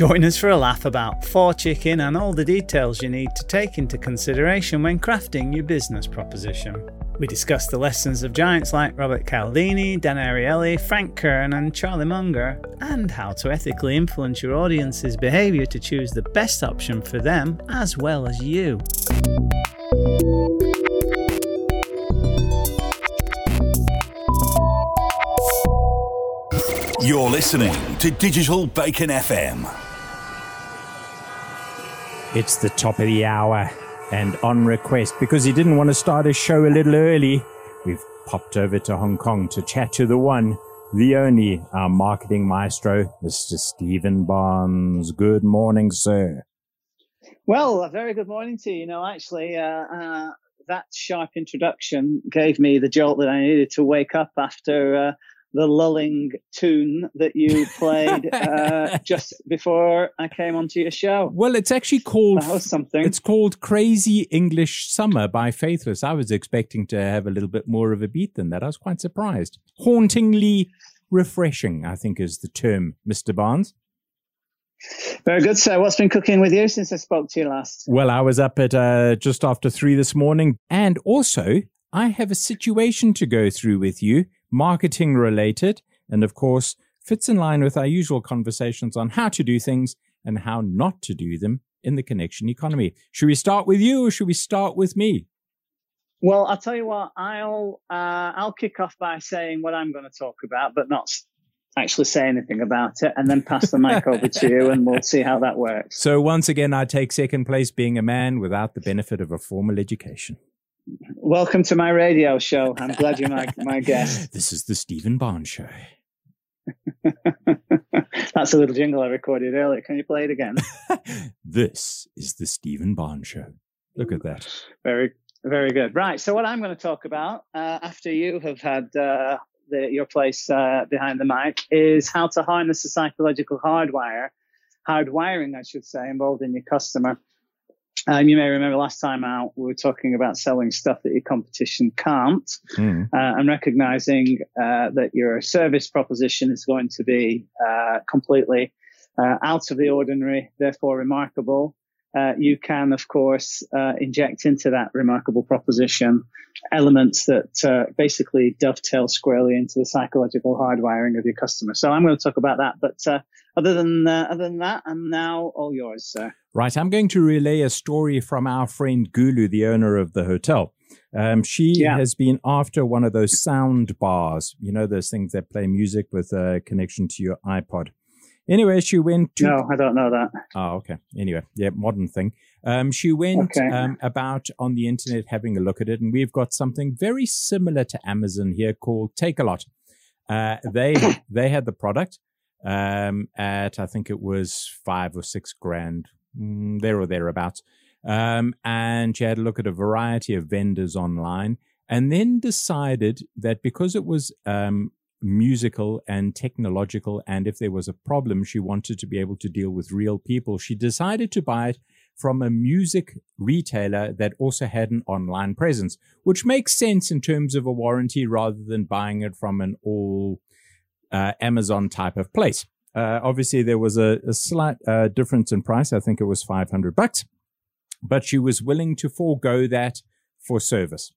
Join us for a laugh about four chicken and all the details you need to take into consideration when crafting your business proposition. We discuss the lessons of giants like Robert Cialdini, Dan Ariely, Frank Kern, and Charlie Munger, and how to ethically influence your audience's behaviour to choose the best option for them as well as you. You're listening to Digital Bacon FM. It's the top of the hour and on request because he didn't want to start his show a little early. We've popped over to Hong Kong to chat to the one, the only, our marketing maestro, Mr. Stephen Barnes. Good morning, sir. Well, a very good morning to you. You know, actually, uh, uh, that sharp introduction gave me the jolt that I needed to wake up after uh, the lulling tune that you played uh, just before I came onto your show. Well, it's actually called that was something. It's called Crazy English Summer by Faithless. I was expecting to have a little bit more of a beat than that. I was quite surprised. Hauntingly refreshing, I think, is the term, Mr. Barnes. Very good, sir. What's been cooking with you since I spoke to you last? Well, I was up at uh, just after three this morning, and also I have a situation to go through with you marketing related, and of course, fits in line with our usual conversations on how to do things and how not to do them in the connection economy. Should we start with you or should we start with me? Well, I'll tell you what. I'll uh, I'll kick off by saying what I'm going to talk about, but not actually say anything about it, and then pass the mic over to you, and we'll see how that works. So once again, I take second place, being a man without the benefit of a formal education. Welcome to my radio show. I'm glad you're my, my guest. This is the Stephen Barnes Show. That's a little jingle I recorded earlier. Can you play it again? this is the Stephen Barnes Show. Look at that. Very, very good. Right. So, what I'm going to talk about uh, after you have had uh, the, your place uh, behind the mic is how to harness the psychological hardwire, hardwiring, I should say, involved in your customer um, you may remember last time out, we were talking about selling stuff that your competition can't, mm. uh, and recognizing uh, that your service proposition is going to be uh, completely uh, out of the ordinary, therefore remarkable. Uh, you can, of course, uh, inject into that remarkable proposition elements that basically dovetail squarely into the psychological hardwiring of your customer. So I'm going to talk about that, but other than other than that, I'm now all yours, sir. Right. I'm going to relay a story from our friend Gulu, the owner of the hotel. Um, she yeah. has been after one of those sound bars, you know, those things that play music with a connection to your iPod. Anyway, she went to. No, I don't know that. Oh, okay. Anyway, yeah, modern thing. Um, she went okay. um, about on the internet having a look at it, and we've got something very similar to Amazon here called Takealot. Uh, they they had the product um, at I think it was five or six grand there or thereabouts. Um, and she had a look at a variety of vendors online and then decided that because it was um, musical and technological, and if there was a problem, she wanted to be able to deal with real people, she decided to buy it from a music retailer that also had an online presence, which makes sense in terms of a warranty rather than buying it from an all uh, Amazon type of place. Uh, obviously, there was a, a slight uh, difference in price. I think it was 500 bucks, but she was willing to forego that for service.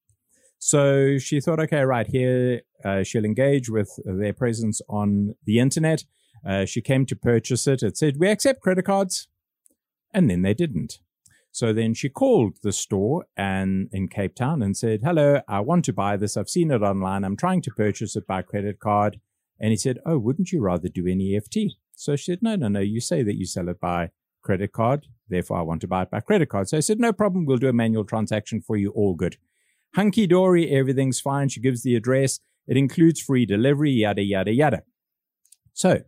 So she thought, okay, right here, uh, she'll engage with their presence on the internet. Uh, she came to purchase it. It said, we accept credit cards. And then they didn't. So then she called the store and in Cape Town and said, hello, I want to buy this. I've seen it online. I'm trying to purchase it by credit card. And he said, Oh, wouldn't you rather do an EFT? So she said, No, no, no. You say that you sell it by credit card. Therefore, I want to buy it by credit card. So I said, No problem. We'll do a manual transaction for you. All good. Hunky dory. Everything's fine. She gives the address. It includes free delivery, yada, yada, yada. So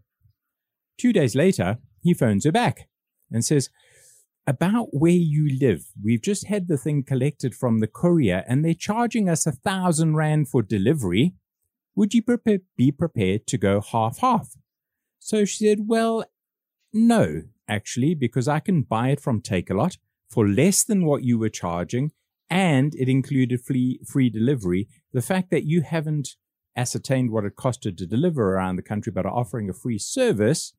two days later, he phones her back and says, about where you live. We've just had the thing collected from the courier and they're charging us a thousand rand for delivery would you be prepared to go half half? So she said, Well, no, actually, because I can buy it from Takealot for less than what you were charging, and it included free, free delivery. The fact that you haven't ascertained what it costed to deliver around the country but are offering a free service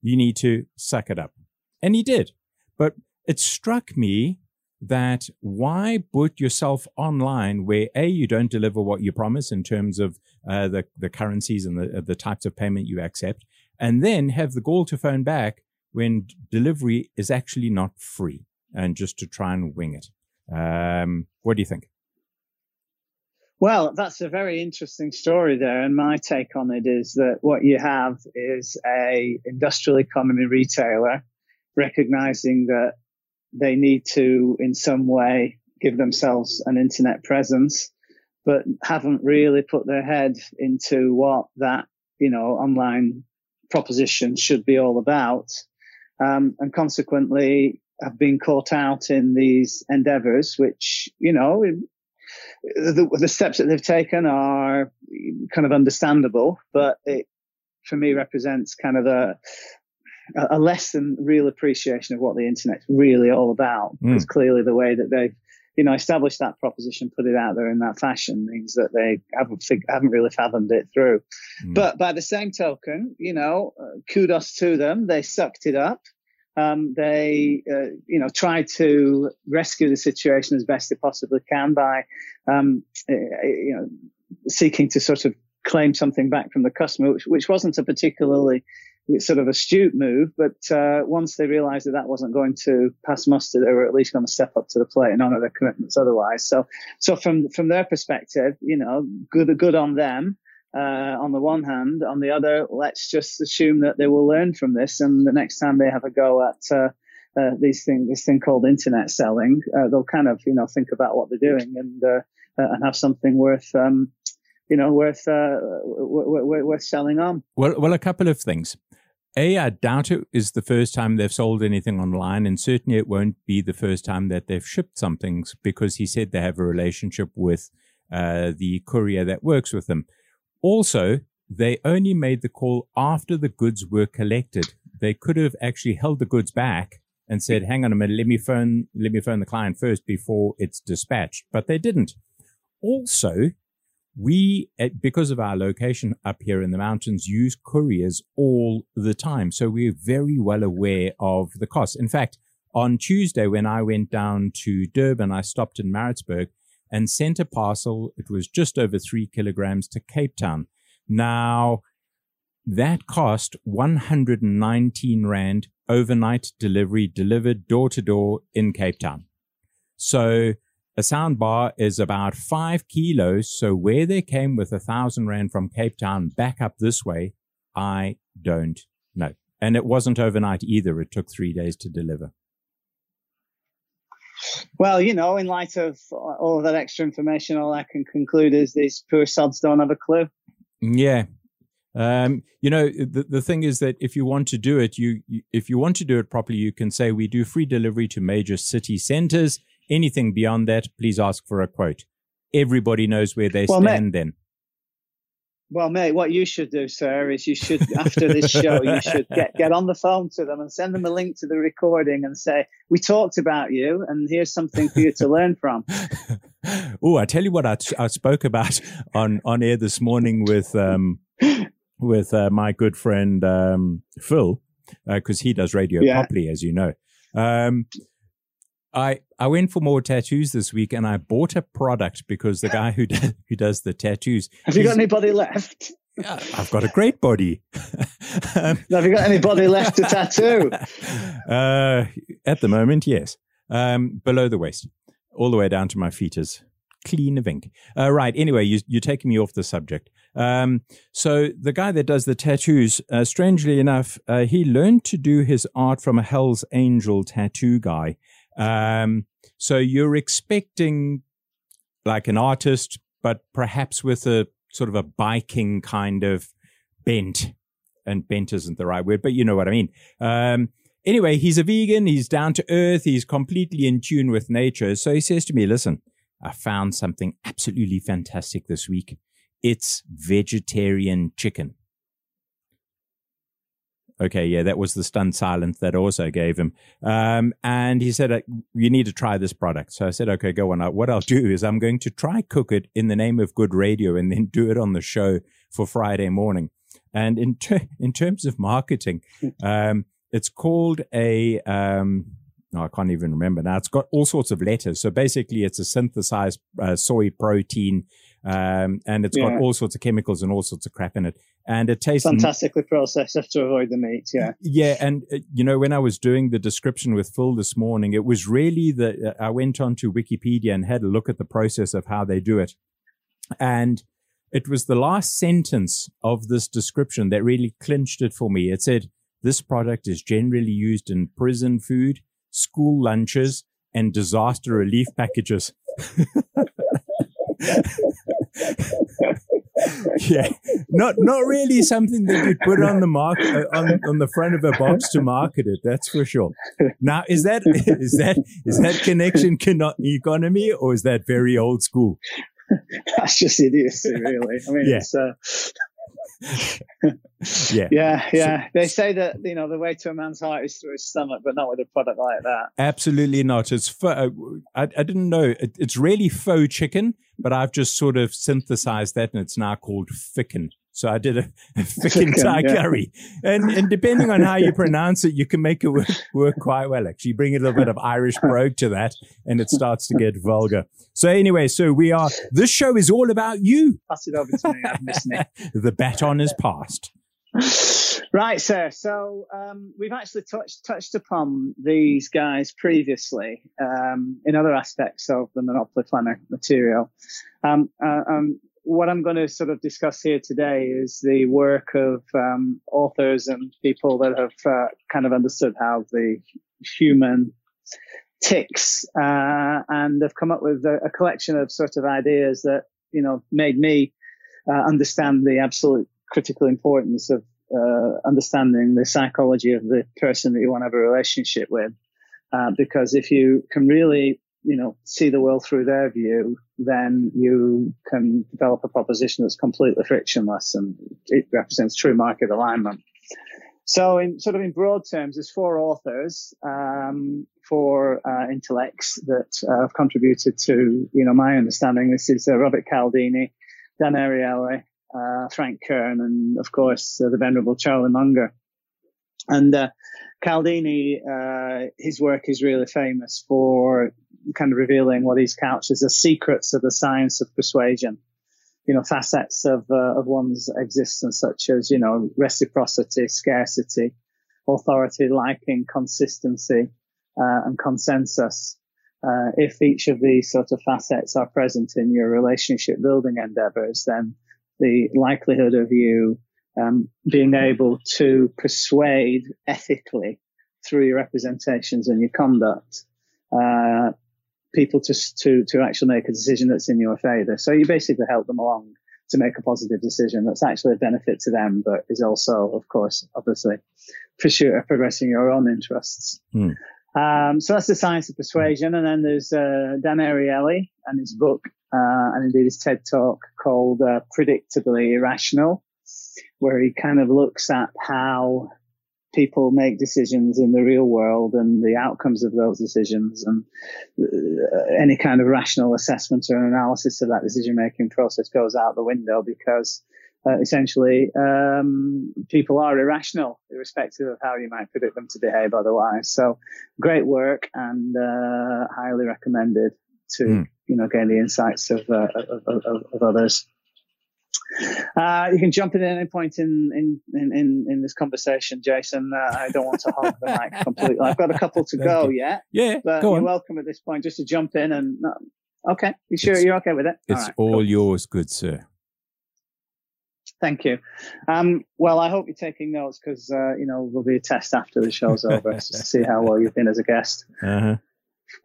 You need to suck it up. And he did. But it struck me that why put yourself online where A, you don't deliver what you promise in terms of uh, the, the currencies and the, the types of payment you accept, and then have the gall to phone back when delivery is actually not free and just to try and wing it. Um, what do you think? Well, that's a very interesting story there, and my take on it is that what you have is a industrial economy retailer recognizing that they need to, in some way, give themselves an internet presence, but haven't really put their head into what that, you know, online proposition should be all about. Um, and consequently have been caught out in these endeavors, which, you know, the, the steps that they've taken are kind of understandable, but it, for me, represents kind of a, a less than real appreciation of what the internet's really all about. Mm. Because clearly the way that they've, you know, established that proposition, put it out there in that fashion means that they haven't fig- haven't really fathomed it through. Mm. But by the same token, you know, uh, kudos to them. They sucked it up. Um, they, uh, you know, try to rescue the situation as best they possibly can by, um, uh, you know, seeking to sort of claim something back from the customer, which, which wasn't a particularly sort of astute move. But uh, once they realised that that wasn't going to pass muster, they were at least going to step up to the plate and honour their commitments otherwise. So, so from from their perspective, you know, good good on them uh, on the one hand. On the other, let's just assume that they will learn from this, and the next time they have a go at uh, uh, these thing, this thing called internet selling, uh, they'll kind of you know think about what they're doing and uh, uh, and have something worth. Um, you know, worth worth, worth selling on. Well, well, a couple of things. A, I doubt it is the first time they've sold anything online, and certainly it won't be the first time that they've shipped something because he said they have a relationship with uh, the courier that works with them. Also, they only made the call after the goods were collected. They could have actually held the goods back and said, hang on a minute, let me phone, let me phone the client first before it's dispatched. But they didn't. Also, we, eh, because of our location up here in the mountains, use couriers all the time. So we're very well aware of the cost. In fact, on Tuesday, when I went down to Durban, I stopped in Maritzburg and sent a parcel. It was just over three kilograms to Cape Town. Now, that cost 119 Rand overnight delivery delivered door to door in Cape Town. So a sound bar is about five kilos. So where they came with a thousand Rand from Cape Town back up this way, I don't know. And it wasn't overnight either. It took three days to deliver. Well, you know, in light of all of that extra information, all I can conclude is these poor sods don't have a clue. Yeah. Um, you know, the, the thing is that if you want to do it, you, you if you want to do it properly, you can say we do free delivery to major city centers. Anything beyond that, please ask for a quote. Everybody knows where they well, stand then. Well, mate, what you should do, sir, is you should, after this show, you should get, get on the phone to them and send them a link to the recording and say, we talked about you and here's something for you to learn from. oh, I tell you what I, I spoke about on, on air this morning with, um, with uh, my good friend um, Phil, because uh, he does radio yeah. properly, as you know. Um, I I went for more tattoos this week, and I bought a product because the guy who does, who does the tattoos. Have you got anybody left? I've got a great body. um, Have you got anybody left to tattoo? Uh, at the moment, yes. Um, below the waist, all the way down to my feet is clean of ink. Uh, right. Anyway, you, you're taking me off the subject. Um, so the guy that does the tattoos, uh, strangely enough, uh, he learned to do his art from a Hell's Angel tattoo guy. Um, so you're expecting like an artist, but perhaps with a sort of a biking kind of bent. And bent isn't the right word, but you know what I mean. Um, anyway, he's a vegan. He's down to earth. He's completely in tune with nature. So he says to me, listen, I found something absolutely fantastic this week. It's vegetarian chicken. Okay, yeah, that was the stunned silence that also gave him. Um, and he said, uh, You need to try this product. So I said, Okay, go on. Uh, what I'll do is I'm going to try cook it in the name of good radio and then do it on the show for Friday morning. And in ter- in terms of marketing, um, it's called a um, no, I can't even remember now. It's got all sorts of letters. So basically, it's a synthesized uh, soy protein, um, and it's yeah. got all sorts of chemicals and all sorts of crap in it. And it tastes fantastically processed to avoid the meat. Yeah, yeah. And uh, you know, when I was doing the description with Phil this morning, it was really that uh, I went onto Wikipedia and had a look at the process of how they do it, and it was the last sentence of this description that really clinched it for me. It said, "This product is generally used in prison food." school lunches, and disaster relief packages. yeah, not not really something that you put on the mark uh, on on the front of a box to market it. That's for sure. Now, is that is that is that connection cannot economy or is that very old school? That's just idiocy, really. I mean, yeah. it's. Uh, yeah, yeah, yeah. They say that you know the way to a man's heart is through his stomach, but not with a product like that. Absolutely not. It's faux, I, I didn't know. It, it's really faux chicken, but I've just sort of synthesized that, and it's now called ficken. So I did a, a ficken Thai yeah. curry, and and depending on how you pronounce it, you can make it work, work quite well. Actually, bring a little bit of Irish brogue to that, and it starts to get vulgar. So anyway, so we are. This show is all about you. Pass it over to me. I've missed the baton is passed. Right, sir. So um, we've actually touched touched upon these guys previously um, in other aspects of the Monopoly Planner material. Um, uh, um, what I'm going to sort of discuss here today is the work of um, authors and people that have uh, kind of understood how the human ticks uh, and have come up with a, a, collection of sort of ideas that you know made me uh, understand the absolute critical importance of uh, understanding the psychology of the person that you want to have a relationship with. Uh, because if you can really you know, see the world through their view, then you can develop a proposition that's completely frictionless and it represents true market alignment. So, in sort of in broad terms, there's four authors, um, four uh, intellects that uh, have contributed to, you know, my understanding. This is uh, Robert Cialdini, Dan Ariely, uh, Frank Kern, and of course uh, the venerable Charlie Munger. And uh, Cialdini, his work is really famous for kind of revealing what he's couched as the secrets of the science of persuasion. You know, facets of uh, of one's existence, such as you know reciprocity, scarcity, authority, liking, consistency, uh, and consensus. Uh, if each of these sort of facets are present in your relationship building endeavors, then the likelihood of you um, being able to persuade ethically through your representations and your conduct uh, people to, to, to actually make a decision that's in your favor. So you basically help them along to make a positive decision that's actually a benefit to them, but is also, of course, obviously, for sure, progressing your own interests. Hmm. Um, so that's the science of persuasion. And then there's uh, Dan Ariely and his book, uh, and indeed his TED talk called uh, Predictably Irrational, where he kind of looks at how people make decisions in the real world and the outcomes of those decisions and uh, any kind of rational assessment or analysis of that decision making process goes out the window because uh, essentially um, people are irrational irrespective of how you might predict them to behave otherwise. So great work and uh, highly recommended to mm. you know gain the insights of, uh, of, of, of others uh, you can jump in at any point in in in, in this conversation, Jason. Uh, I don't want to hog the mic completely. I've got a couple to go yet. Yeah, but you're welcome at this point just to jump in and. Uh, okay, you sure it's, you're okay with it? It's all, right, all cool. yours, good sir. Thank you. Um, well, I hope you're taking notes because uh, you know there'll be a test after the show's over to see how well you've been as a guest. Uh-huh.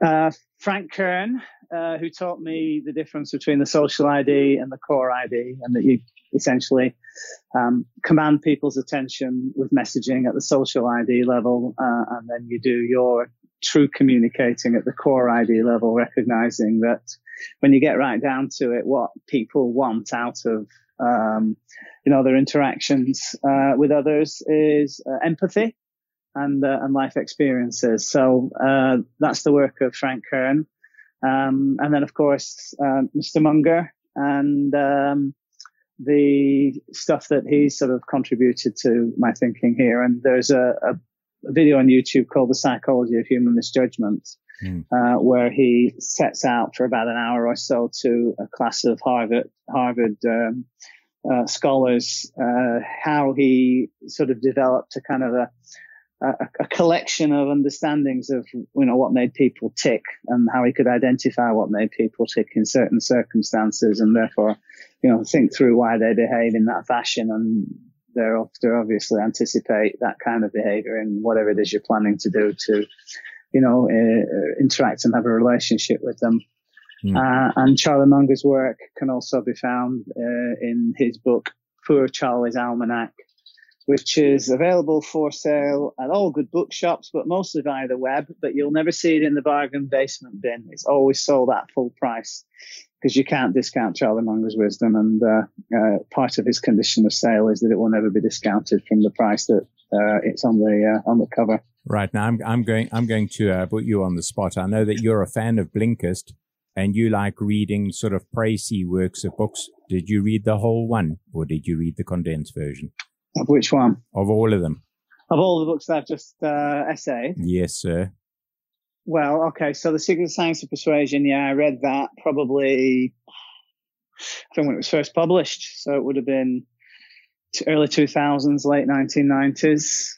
Uh, Frank Kern, uh, who taught me the difference between the social ID and the core ID, and that you essentially um, command people's attention with messaging at the social ID level, uh, and then you do your true communicating at the core ID level, recognizing that when you get right down to it, what people want out of um, you know their interactions uh, with others is uh, empathy and uh, and life experiences. So that's the work of Frank Kern, um, and then of course uh, Mr. Munger and um, the stuff that he's sort of contributed to my thinking here. And there's a, a, a video on YouTube called The Psychology of Human Misjudgment, mm. uh, where he sets out for about an hour or so to a class of Harvard, Harvard, um, uh, scholars, uh, how he sort of developed a kind of a, a, a, collection of understandings of you know what made people tick and how he could identify what made people tick in certain circumstances and therefore you know think through why they behave in that fashion and thereafter obviously anticipate that kind of behavior in whatever it is you're planning to do to you know uh, interact and have a relationship with them mm. uh, and Charlie Munger's work can also be found uh, in his book Poor Charlie's Almanac which is available for sale at all good bookshops, but mostly via the web. But you'll never see it in the bargain basement bin. It's always sold at full price because you can't discount Charlie Munger's wisdom. And uh, uh, part of his condition of sale is that it will never be discounted from the price that uh, it's on the uh, on the cover. Right now, I'm I'm going I'm going to uh, put you on the spot. I know that you're a fan of Blinkist and you like reading sort of pricey works of books. Did you read the whole one, or did you read the condensed version? Of which one? Of all of them. Of all the books that I've just uh, essayed? Yes, sir. Well, okay. So The Secret Science of Persuasion, yeah, I read that probably, I think when it was first published. So it would have been early 2000s, late 1990s.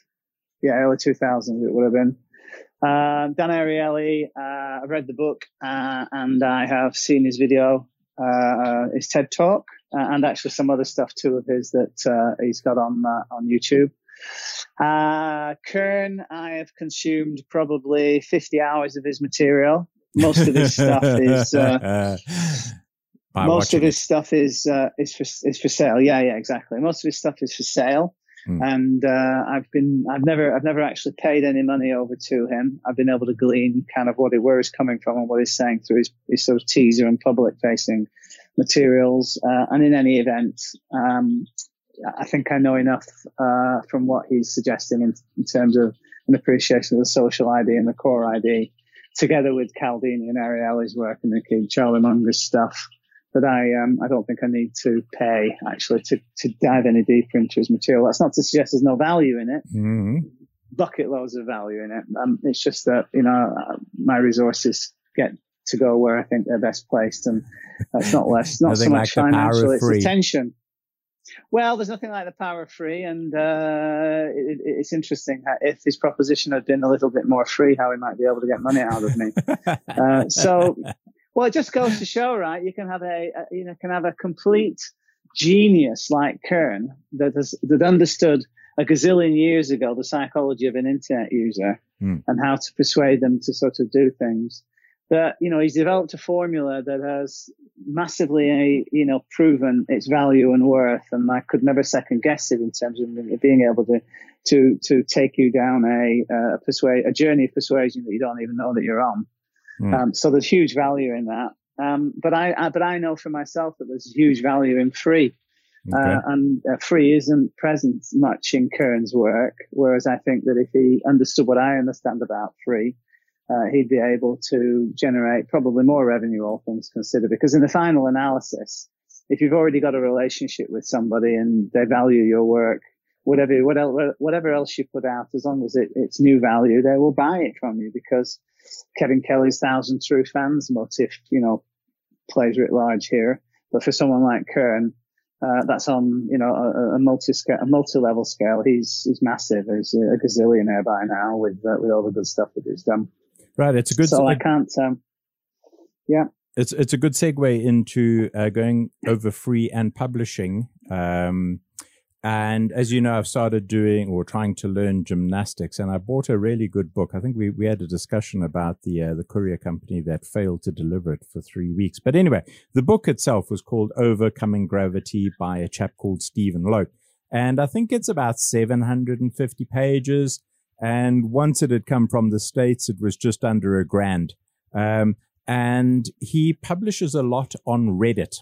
Yeah, early 2000s it would have been. Uh, Dan Ariely, uh, I've read the book uh, and I have seen his video, uh, his TED Talk uh, and actually some other stuff too of his that uh, he's got on uh, on YouTube. Uh, Kern, I have consumed probably 50 hours of his material. Most of his stuff is. Uh, most of his stuff is uh, is for is for sale. Yeah, yeah, exactly. Most of his stuff is for sale. Mm. And uh, I've been, I've never, I've never actually paid any money over to him. I've been able to glean kind of what it, where he's coming from and what he's saying through his, his sort of teaser and public facing materials. Uh, and in any event, um, I think I know enough uh, from what he's suggesting in, in, terms of an appreciation of the social ID and the core ID, together with Cialdini and Ariely's work and the Charlie Munger's stuff that I um, I don't think I need to pay actually to, to dive any deeper into his material. That's not to suggest there's no value in it. Mm-hmm. Bucket loads of value in it. Um, it's just that you know my resources get to go where I think they're best placed, and that's not less not so much like financial. It's attention. Well, there's nothing like the power of free, and uh, it, it's interesting if his proposition had been a little bit more free, how he might be able to get money out of me. uh, so well, it just goes to show, right? You can have a, a you know can have a complete genius like Kern that has that understood a gazillion years ago the psychology of an internet user mm. and how to persuade them to sort of do things. That you know he's developed a formula that has massively you know proven its value and worth, and I could never second guess it in terms of being able to to to take you down a uh, persuade a journey of persuasion that you don't even know that you're on. Mm. Um, so there's huge value in that. Um, but I, I, but I know for myself that there's huge value in free. Okay. Uh, and uh, free isn't present much in Kern's work, whereas I think that if he understood what I understand about free, uh, he'd be able to generate probably more revenue, all things considered. Because in the final analysis, if you've already got a relationship with somebody and they value your work, whatever whatever else you put out, as long as it, it's new value, they will buy it from you because Kevin Kelly's thousand true fans motif, you know, plays writ large here. But for someone like Kern, uh, that's on, you know, a, a multi a multi-level scale. He's, he's massive. He's a gazillionaire by now with, uh, with all the good stuff that he's done. Right. It's a good, so I can't, um, yeah. It's, it's a good segue into uh, going over free and publishing. Um, and as you know, I've started doing or trying to learn gymnastics, and I bought a really good book. I think we, we had a discussion about the uh, the courier company that failed to deliver it for three weeks. But anyway, the book itself was called Overcoming Gravity by a chap called Steven Low, and I think it's about 750 pages. And once it had come from the states, it was just under a grand. Um, and he publishes a lot on Reddit.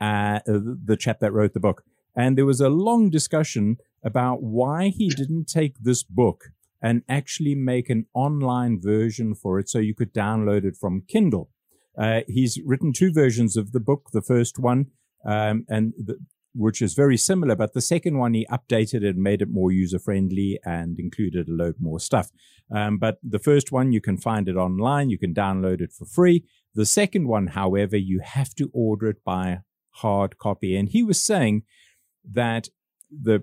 Uh, the chap that wrote the book. And there was a long discussion about why he didn't take this book and actually make an online version for it so you could download it from Kindle. Uh, he's written two versions of the book. The first one, um, and the, which is very similar, but the second one he updated it, made it more user friendly, and included a load more stuff. Um, but the first one you can find it online, you can download it for free. The second one, however, you have to order it by hard copy. And he was saying that the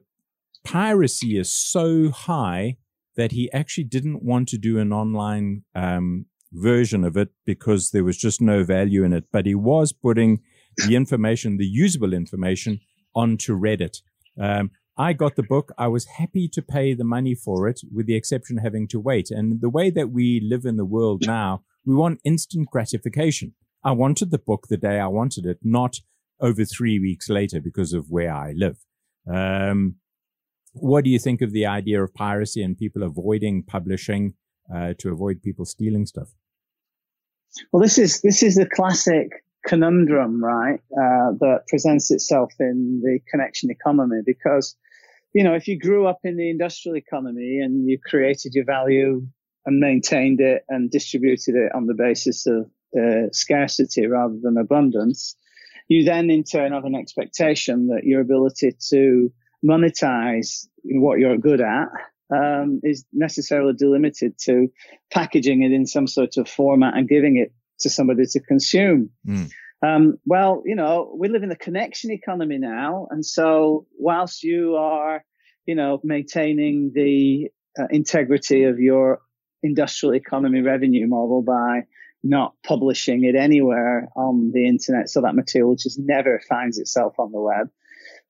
piracy is so high that he actually didn't want to do an online um, version of it because there was just no value in it. But he was putting the information, the usable information, onto Reddit. Um, I got the book. I was happy to pay the money for it, with the exception of having to wait. And the way that we live in the world now, we want instant gratification. I wanted the book the day I wanted it, not over three weeks later because of where I live. Um, what do you think of the idea of piracy and people avoiding publishing uh, to avoid people stealing stuff? Well, this is this is the classic conundrum, right, uh, that presents itself in the connection economy. Because, you know, if you grew up in the industrial economy and you created your value and maintained it and distributed it on the basis of uh, scarcity rather than abundance, you then in turn have an expectation that your ability to monetize what you're good at um, is necessarily delimited to packaging it in some sort of format and giving it to somebody to consume. Mm. Um, well, you know, we live in the connection economy now. And so whilst you are, you know, maintaining the uh, integrity of your industrial economy revenue model by not publishing it anywhere on the internet so that material just never finds itself on the web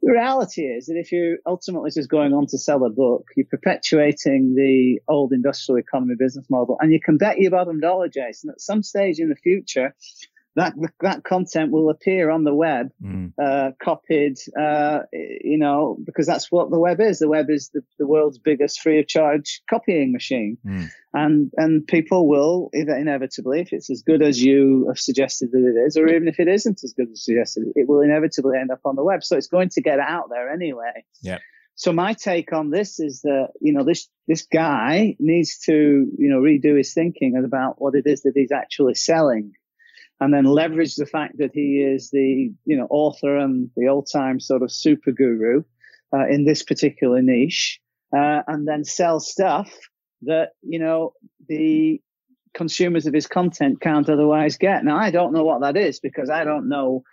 the reality is that if you're ultimately just going on to sell a book, you're perpetuating the old industrial economy business model. And you can bet your bottom dollar, Jason, at some stage in the future, that that content will appear on the web, mm. uh, copied, uh, you know, because that's what the web is. The web is the, the world's biggest free of charge copying machine, mm. and and people will inevitably, if it's as good as you have suggested that it is, or even if it isn't as good as suggested, it will inevitably end up on the web. So it's going to get out there anyway. Yeah. So my take on this is that you know this this guy needs to you know redo his thinking about what it is that he's actually selling and then leverage the fact that he is the you know author and the old time sort of super guru uh, in this particular niche, uh, and then sell stuff that you know the consumers of his content can't otherwise get. Now I don't know what that is because I don't know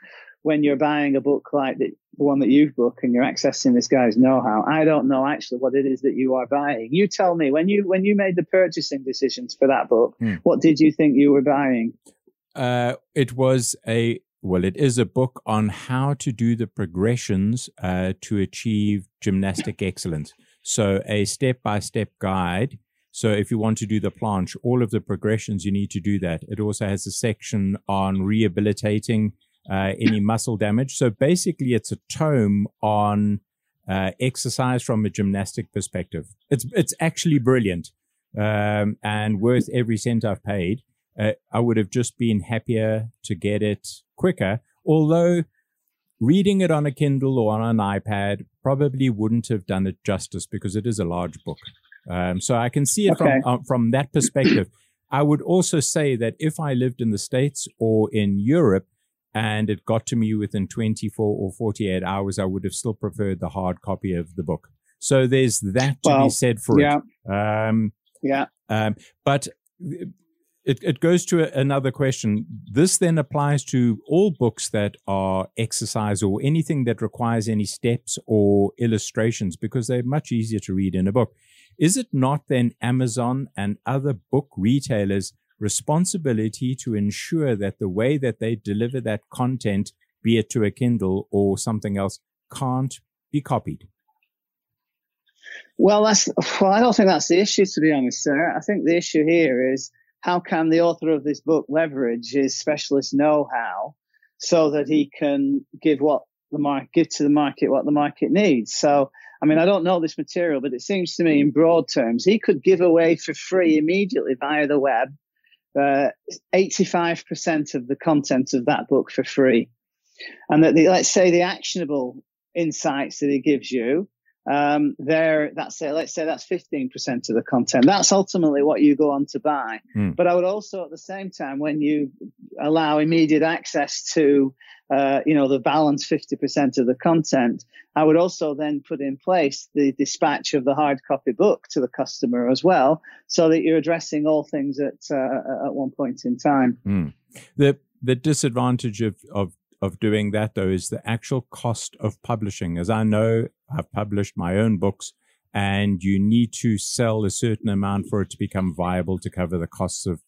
when you're buying a book like the, the one that you've booked and you're accessing this guy's know-how. I don't know actually what it is that you are buying. You tell me when you when you made the purchasing decisions for that book, hmm. what did you think you were buying? Uh, it was a well, it is a book on how to do the progressions uh, to achieve gymnastic excellence. So, a step by step guide. So, if you want to do the planche, all of the progressions, you need to do that. It also has a section on rehabilitating uh, any muscle damage. So, basically, it's a tome on uh, exercise from a gymnastic perspective. It's, it's actually brilliant um, and worth every cent I've paid uh, I would have just been happier to get it quicker. Although reading it on a Kindle or on an iPad probably wouldn't have done it justice because it is a large book. Um, so I can see it okay. from uh, from that perspective. I would also say that if I lived in the States or in Europe and it got to me within 24 or 48 hours, I would have still preferred the hard copy of the book. So there's that to well, be said for yeah. it. Um, yeah. Um, but it, it goes to a, another question. This then applies to all books that are exercise or anything that requires any steps or illustrations because they're much easier to read in a book. Is it not then Amazon and other book retailers' responsibility to ensure that the way that they deliver that content, be it to a Kindle or something else, can't be copied? Well, that's well. I don't think that's the issue, to be honest, sir. I think the issue here is how can the author of this book leverage his specialist know-how so that he can give what the market give to the market what the market needs? So i mean i don't know this material but it seems to me in broad terms he could give away for free immediately via the web uh, 85% of the content of that book for free. And that the, let's say the actionable insights that he gives you um, there that's it. Let's say that's 15% of the content. That's ultimately what you go on to buy. Mm. But I would also, at the same time, when you allow immediate access to, uh, you know, the balance 50% of the content, I would also then put in place the dispatch of the hard copy book to the customer as well, so that you're addressing all things at uh, at one point in time. Mm. The the disadvantage of, of of doing that though is the actual cost of publishing. As I know, I've published my own books and you need to sell a certain amount for it to become viable to cover the costs of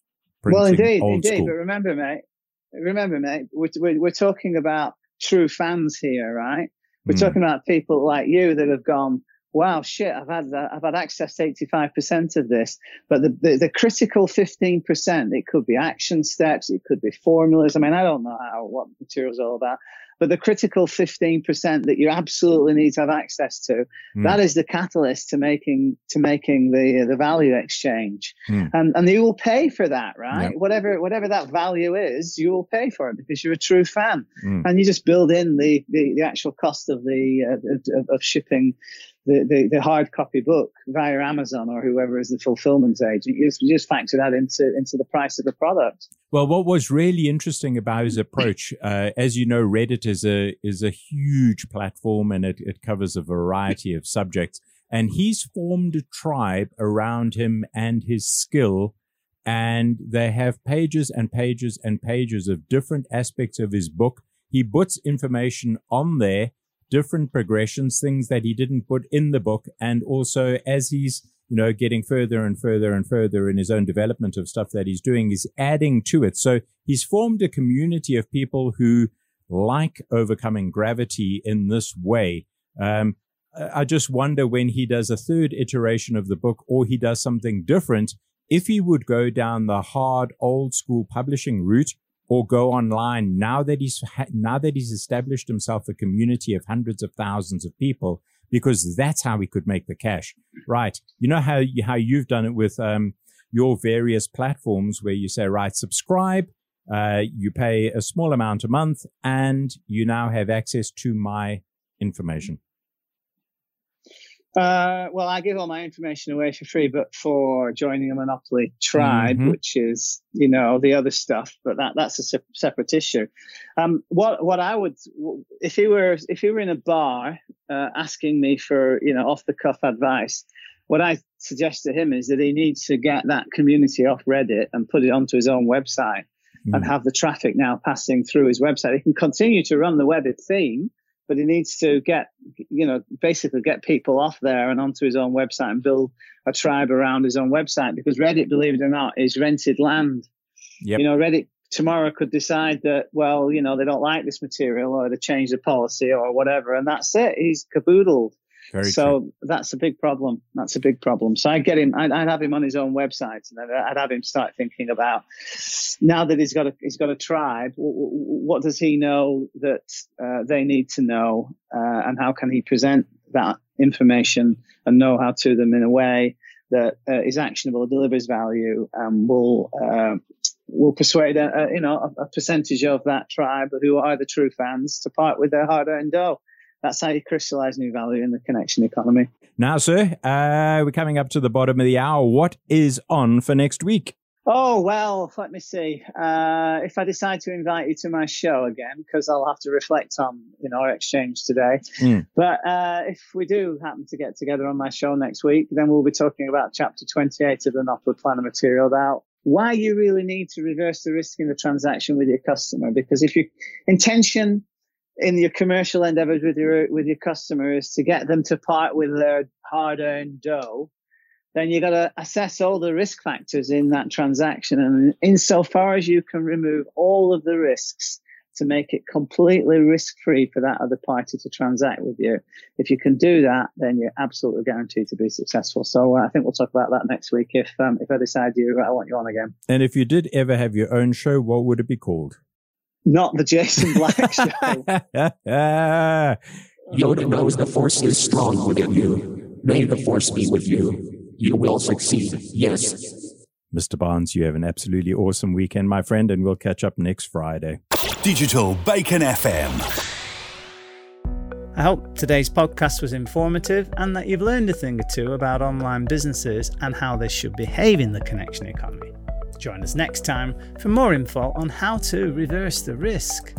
printing. Well, indeed, indeed. School. But remember, mate, remember, mate, we're, we're, we're talking about true fans here, right? We're mm. talking about people like you that have gone, wow, shit, I've had uh, I've had access to 85% of this, but the, the, the critical 15%, it could be action steps, it could be formulas. I mean, I don't know how what material's all about, but the critical 15% that you absolutely need to have access to, mm. that is the catalyst to making to making the the value exchange, mm. and and you will pay for that, right? Yep. Whatever whatever that value is, you will pay for it because you're a true fan, mm. and you just build in the the, the actual cost of the uh, of, of shipping the, the, hard copy book via Amazon or whoever is the fulfillment agent. You just, you just factor that into, into the price of the product. Well, what was really interesting about his approach, uh, as you know, Reddit is a is a huge platform and it, it covers a variety of subjects. And he's formed a tribe around him and his skill. And they have pages and pages and pages of different aspects of his book. He puts information on there different progressions, things that he didn't put in the book. And also as he's, you know, getting further and further and further in his own development of stuff that he's doing, he's adding to it. So he's formed a community of people who like overcoming gravity in this way. Um, I just wonder when he does a third iteration of the book or he does something different, if he would go down the hard old school publishing route or go online now that he's now that he's established himself a community of hundreds of thousands of people because that's how he could make the cash. Right. You know how you, how you've done it with um, your various platforms where you say right subscribe uh, you pay a small amount a month and you now have access to my information uh, well, I give all my information away for free, but for joining a monopoly tribe, mm-hmm. which is you know the other stuff, but that that's a se- separate issue. Um, what what I would if he were if he were in a bar uh, asking me for you know off the cuff advice, what I suggest to him is that he needs to get that community off Reddit and put it onto his own website mm-hmm. and have the traffic now passing through his website. He can continue to run the Reddit theme but he needs to get, you know, basically get people off there and onto his own website and build a tribe around his own website because Reddit, believe it or not, is rented land. Yep. You know, Reddit tomorrow could decide that, well, you know, they don't like this material or they change the policy or whatever, and that's it. He's caboodled. Very so true. that's a big problem. That's a big problem. So I'd get him. I'd, I'd, have him on his own website, and I'd have him start thinking about now that he's got a he's got a tribe. What does he know that uh, they need to know, uh, and how can he present that information and know how to them in a way that uh, is actionable, delivers value, and will uh, will persuade a, a you know a, a percentage of that tribe who are the true fans to part with their hard-earned dough that's how you crystallize new value in the connection economy. Now, sir, uh, we're coming up to the bottom of the hour. What is on for next week? Oh, well, let me see. Uh, if I decide to invite you to my show again, because I'll have to reflect on you know, our exchange today. Mm. But uh, if we do happen to get together on my show next week, then we'll be talking about chapter 28 of the Monopoly Planner material about why you really need to reverse the risk in the transaction with your customer. Because if your intention in your commercial endeavors with your with your customers to get them to part with their hard-earned dough, then you've got to assess all the risk factors in that transaction. And insofar as you can remove all of the risks to make it completely risk-free for that other party to transact with you, if you can do that, then you're absolutely guaranteed to be successful. So uh, I think we'll talk about that next week if um, if I decide you I want you on again. And if you did ever have your own show, what would it be called? Not the Jason Black show. Yoda knows the Force is strong within you. May the Force be with you. You will succeed. Yes. Mr. Barnes, you have an absolutely awesome weekend, my friend, and we'll catch up next Friday. Digital Bacon FM. I hope today's podcast was informative and that you've learned a thing or two about online businesses and how they should behave in the connection economy. Join us next time for more info on how to reverse the risk.